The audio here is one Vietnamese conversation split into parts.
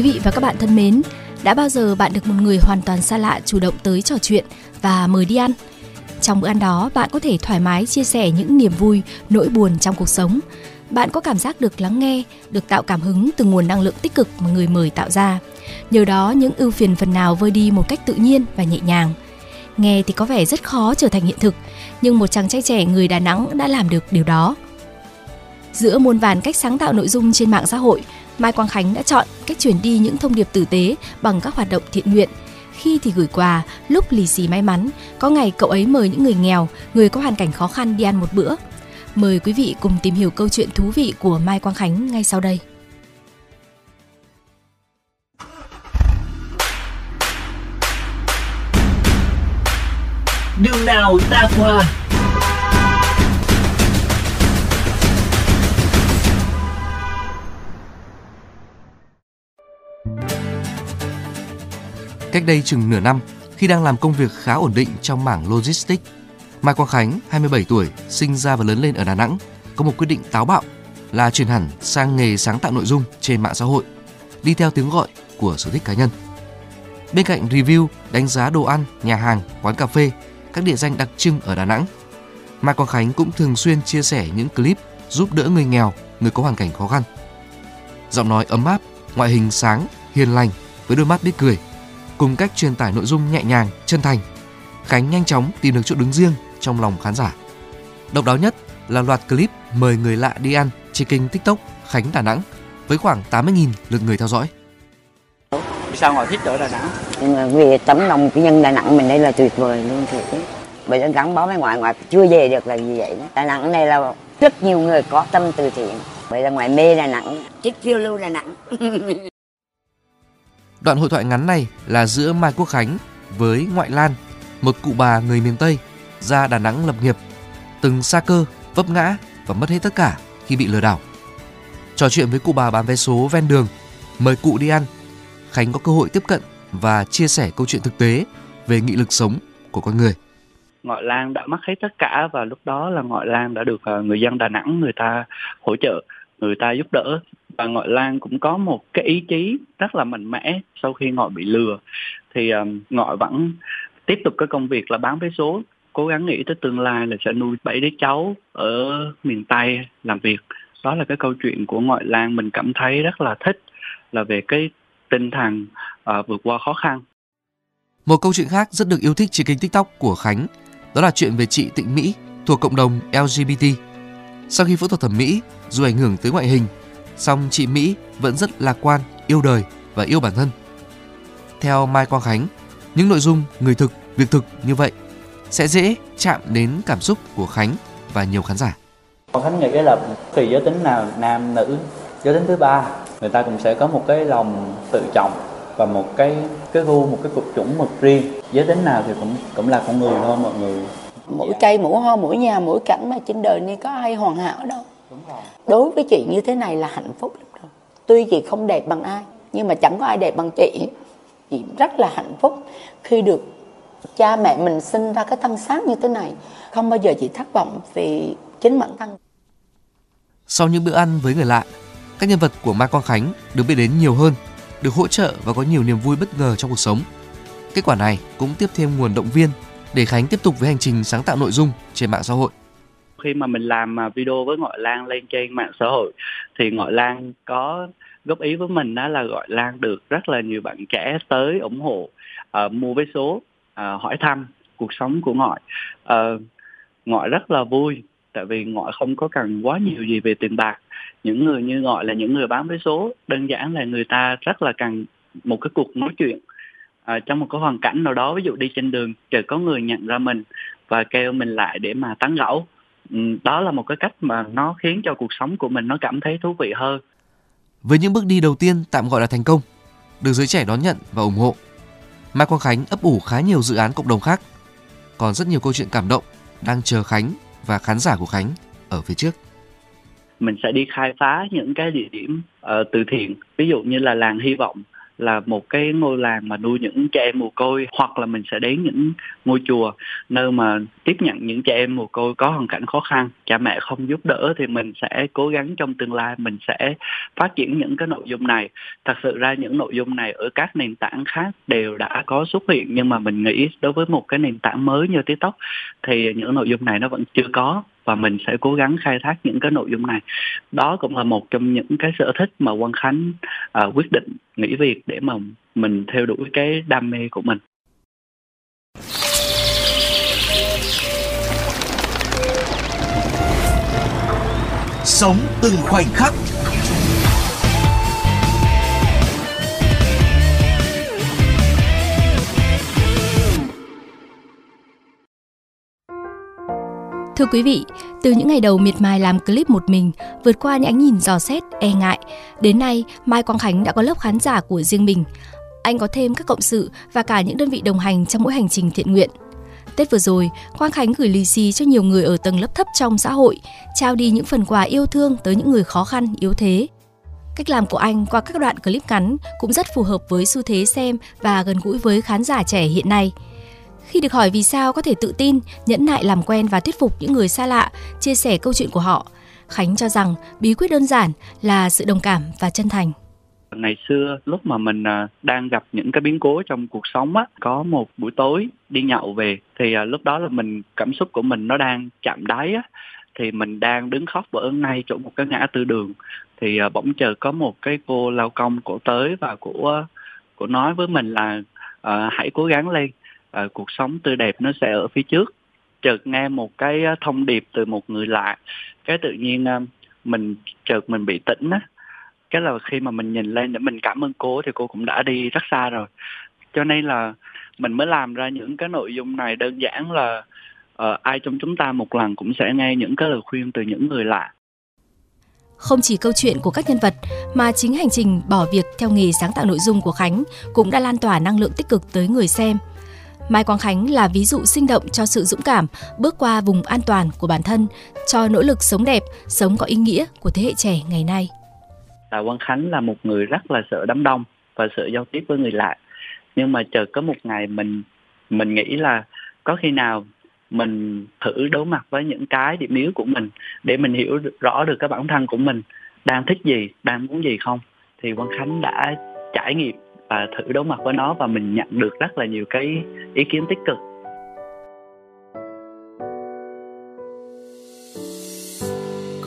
Quý vị và các bạn thân mến, đã bao giờ bạn được một người hoàn toàn xa lạ chủ động tới trò chuyện và mời đi ăn? Trong bữa ăn đó, bạn có thể thoải mái chia sẻ những niềm vui, nỗi buồn trong cuộc sống. Bạn có cảm giác được lắng nghe, được tạo cảm hứng từ nguồn năng lượng tích cực mà người mời tạo ra. Nhờ đó, những ưu phiền phần nào vơi đi một cách tự nhiên và nhẹ nhàng. Nghe thì có vẻ rất khó trở thành hiện thực, nhưng một chàng trai trẻ người Đà Nẵng đã làm được điều đó. Giữa muôn vàn cách sáng tạo nội dung trên mạng xã hội, Mai Quang Khánh đã chọn cách chuyển đi những thông điệp tử tế bằng các hoạt động thiện nguyện. Khi thì gửi quà, lúc lì xì may mắn, có ngày cậu ấy mời những người nghèo, người có hoàn cảnh khó khăn đi ăn một bữa. Mời quý vị cùng tìm hiểu câu chuyện thú vị của Mai Quang Khánh ngay sau đây. Đường nào ta qua? Cách đây chừng nửa năm, khi đang làm công việc khá ổn định trong mảng logistics, Mai Quang Khánh, 27 tuổi, sinh ra và lớn lên ở Đà Nẵng, có một quyết định táo bạo là chuyển hẳn sang nghề sáng tạo nội dung trên mạng xã hội, đi theo tiếng gọi của sở thích cá nhân. Bên cạnh review, đánh giá đồ ăn, nhà hàng, quán cà phê, các địa danh đặc trưng ở Đà Nẵng, Mai Quang Khánh cũng thường xuyên chia sẻ những clip giúp đỡ người nghèo, người có hoàn cảnh khó khăn. Giọng nói ấm áp, ngoại hình sáng, hiền lành với đôi mắt biết cười, cùng cách truyền tải nội dung nhẹ nhàng, chân thành, Khánh nhanh chóng tìm được chỗ đứng riêng trong lòng khán giả. Độc đáo nhất là loạt clip mời người lạ đi ăn trên kênh TikTok Khánh Đà Nẵng với khoảng 80.000 lượt người theo dõi. Sao ngồi thích ở Đà Nẵng? nhưng mà vì tấm lòng của nhân Đà Nẵng mình đây là tuyệt vời luôn thiệt bởi vì gắn bó với ngoại ngoại chưa về được là vì vậy đó. Đà Nẵng này là rất nhiều người có tâm từ thiện vậy là ngoại mê Đà Nẵng thích phiêu lưu Đà Nẵng Đoạn hội thoại ngắn này là giữa Mai Quốc Khánh với Ngoại Lan, một cụ bà người miền Tây ra Đà Nẵng lập nghiệp, từng xa cơ, vấp ngã và mất hết tất cả khi bị lừa đảo. Trò chuyện với cụ bà bán vé số ven đường, mời cụ đi ăn, Khánh có cơ hội tiếp cận và chia sẻ câu chuyện thực tế về nghị lực sống của con người. Ngoại Lan đã mất hết tất cả và lúc đó là Ngoại Lan đã được à, người dân Đà Nẵng người ta hỗ trợ, người ta giúp đỡ và Ngọi Lan cũng có một cái ý chí rất là mạnh mẽ sau khi Ngọi bị lừa. Thì ờ, um, Ngọi vẫn tiếp tục cái công việc là bán vé số cố gắng nghĩ tới tương lai là sẽ nuôi bảy đứa cháu ở miền Tây làm việc. Đó là cái câu chuyện của ngoại Lan mình cảm thấy rất là thích là về cái tinh thần uh, vượt qua khó khăn. Một câu chuyện khác rất được yêu thích trên kênh TikTok của Khánh, đó là chuyện về chị Tịnh Mỹ thuộc cộng đồng LGBT. Sau khi phẫu thuật thẩm mỹ, dù ảnh hưởng tới ngoại hình, song chị Mỹ vẫn rất lạc quan, yêu đời và yêu bản thân. Theo Mai Quang Khánh, những nội dung người thực, việc thực như vậy sẽ dễ chạm đến cảm xúc của Khánh và nhiều khán giả. Con Khánh nghĩ là tùy giới tính nào nam nữ giới tính thứ ba người ta cũng sẽ có một cái lòng tự trọng và một cái cái gu một cái cục chủng mực riêng giới tính nào thì cũng cũng là con người thôi mọi người mỗi cây mỗi hoa mỗi nhà mỗi cảnh mà trên đời này có ai hoàn hảo đâu đối với chị như thế này là hạnh phúc lắm rồi. Tuy chị không đẹp bằng ai nhưng mà chẳng có ai đẹp bằng chị. Chị rất là hạnh phúc khi được cha mẹ mình sinh ra cái thân xác như thế này. Không bao giờ chị thất vọng vì chính bản thân. Sau những bữa ăn với người lạ, các nhân vật của Mai Quang Khánh được biết đến nhiều hơn, được hỗ trợ và có nhiều niềm vui bất ngờ trong cuộc sống. Kết quả này cũng tiếp thêm nguồn động viên để Khánh tiếp tục với hành trình sáng tạo nội dung trên mạng xã hội khi mà mình làm à, video với ngoại Lan lên trên mạng xã hội thì ngoại Lan có góp ý với mình đó là gọi Lan được rất là nhiều bạn trẻ tới ủng hộ uh, mua vé số uh, hỏi thăm cuộc sống của ngoại uh, ờ, ngoại rất là vui tại vì ngoại không có cần quá nhiều gì về tiền bạc. Những người như ngoại là những người bán vé số đơn giản là người ta rất là cần một cái cuộc nói chuyện à, trong một cái hoàn cảnh nào đó. Ví dụ đi trên đường chợt có người nhận ra mình và kêu mình lại để mà tán gẫu đó là một cái cách mà nó khiến cho cuộc sống của mình nó cảm thấy thú vị hơn. Với những bước đi đầu tiên tạm gọi là thành công được giới trẻ đón nhận và ủng hộ Mai Quang Khánh ấp ủ khá nhiều dự án cộng đồng khác. Còn rất nhiều câu chuyện cảm động đang chờ Khánh và khán giả của Khánh ở phía trước. Mình sẽ đi khai phá những cái địa điểm uh, từ thiện ví dụ như là làng hy vọng là một cái ngôi làng mà nuôi những trẻ em mồ côi, hoặc là mình sẽ đến những ngôi chùa nơi mà tiếp nhận những trẻ em mồ côi có hoàn cảnh khó khăn. Cha mẹ không giúp đỡ thì mình sẽ cố gắng trong tương lai mình sẽ phát triển những cái nội dung này. Thật sự ra những nội dung này ở các nền tảng khác đều đã có xuất hiện, nhưng mà mình nghĩ đối với một cái nền tảng mới như tiktok thì những nội dung này nó vẫn chưa có và mình sẽ cố gắng khai thác những cái nội dung này. Đó cũng là một trong những cái sở thích mà Quang Khánh à, quyết định nghỉ việc để mà mình theo đuổi cái đam mê của mình. Sống từng khoảnh khắc. Thưa quý vị, từ những ngày đầu miệt mài làm clip một mình, vượt qua những ánh nhìn dò xét, e ngại, đến nay Mai Quang Khánh đã có lớp khán giả của riêng mình. Anh có thêm các cộng sự và cả những đơn vị đồng hành trong mỗi hành trình thiện nguyện. Tết vừa rồi, Quang Khánh gửi lì xì cho nhiều người ở tầng lớp thấp trong xã hội, trao đi những phần quà yêu thương tới những người khó khăn, yếu thế. Cách làm của anh qua các đoạn clip ngắn cũng rất phù hợp với xu thế xem và gần gũi với khán giả trẻ hiện nay – khi được hỏi vì sao có thể tự tin, nhẫn nại làm quen và thuyết phục những người xa lạ, chia sẻ câu chuyện của họ, Khánh cho rằng bí quyết đơn giản là sự đồng cảm và chân thành. Ngày xưa lúc mà mình à, đang gặp những cái biến cố trong cuộc sống á, có một buổi tối đi nhậu về thì à, lúc đó là mình cảm xúc của mình nó đang chạm đáy á thì mình đang đứng khóc ở ngay chỗ một cái ngã tư đường thì à, bỗng chờ có một cái cô lao công cổ tới và của của nói với mình là uh, hãy cố gắng lên uh, cuộc sống tươi đẹp nó sẽ ở phía trước. Chợt nghe một cái ờ, thông điệp từ một người lạ. Cái tự nhiên uh, mình chợt mình bị tỉnh á. Cái là khi mà mình nhìn lên để mình cảm ơn cô thì cô cũng đã đi rất xa rồi. Cho nên là mình mới làm ra những cái nội dung này. Đơn giản là uh, ai trong chúng ta một lần cũng sẽ nghe những cái lời khuyên từ những người lạ. Không chỉ câu chuyện của các nhân vật mà chính hành trình bỏ việc theo nghề sáng tạo nội dung của Khánh cũng đã lan tỏa năng lượng tích cực tới người xem. Mai Quang Khánh là ví dụ sinh động cho sự dũng cảm bước qua vùng an toàn của bản thân, cho nỗ lực sống đẹp, sống có ý nghĩa của thế hệ trẻ ngày nay. Tạ Quang Khánh là một người rất là sợ đám đông và sợ giao tiếp với người lạ. Nhưng mà chờ có một ngày mình mình nghĩ là có khi nào mình thử đối mặt với những cái điểm yếu của mình để mình hiểu rõ được cái bản thân của mình đang thích gì, đang muốn gì không. Thì Quang Khánh đã trải nghiệm và thử đối mặt với nó và mình nhận được rất là nhiều cái ý kiến tích cực.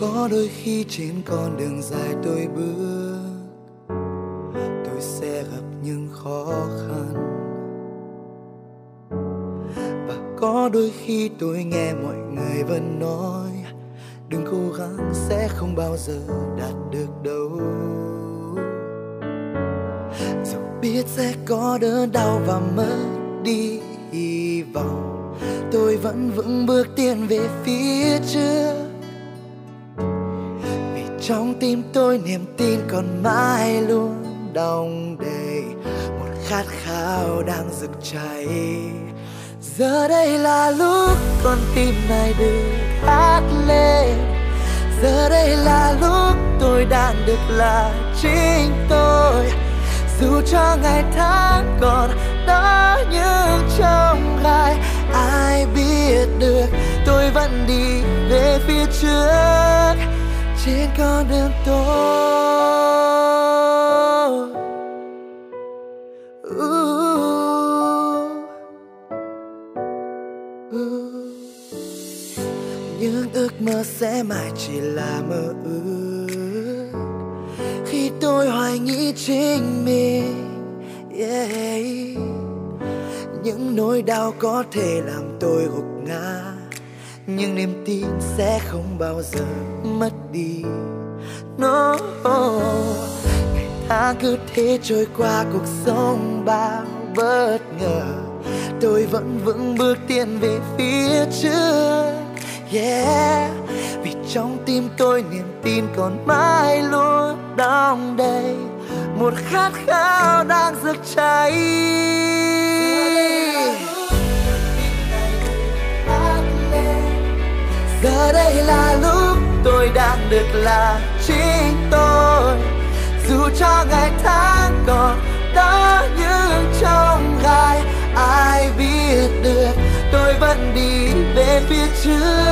Có đôi khi trên con đường dài tôi bước, tôi sẽ gặp những khó khăn. Và có đôi khi tôi nghe mọi người vẫn nói, đừng cố gắng, sẽ không bao giờ đạt được đâu biết sẽ có đớn đau và mất đi hy vọng. Tôi vẫn vững bước tiến về phía trước. Vì trong tim tôi niềm tin còn mãi luôn đong đầy. Một khát khao đang rực cháy. Giờ đây là lúc con tim này được hát lên. Giờ đây là lúc tôi đang được là chính tôi dù cho ngày tháng còn đó như trong gai, ai biết được tôi vẫn đi về phía trước. Trên con đường tôi. Những ước mơ sẽ mãi chỉ là mơ ước tôi hoài nghĩ chính mình. Yeah. những nỗi đau có thể làm tôi gục ngã, nhưng niềm tin sẽ không bao giờ mất đi. No. Ngày tháng cứ thế trôi qua, cuộc sống bao bất ngờ. Tôi vẫn vững bước tiến về phía trước yeah. Vì trong tim tôi niềm tin còn mãi luôn đong đầy. Một khát khao đang rực cháy. Giờ đây là lúc tôi đang được là chính tôi. Dù cho ngày tháng còn đó như trong gai, ai biết được tôi vẫn đi về phía trước.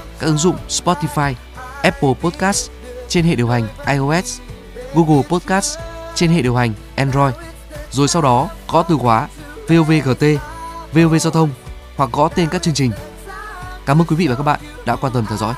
các ứng dụng Spotify, Apple Podcast trên hệ điều hành iOS, Google Podcast trên hệ điều hành Android. Rồi sau đó gõ từ khóa VOVGT, VOV Giao thông hoặc gõ tên các chương trình. Cảm ơn quý vị và các bạn đã quan tâm theo dõi.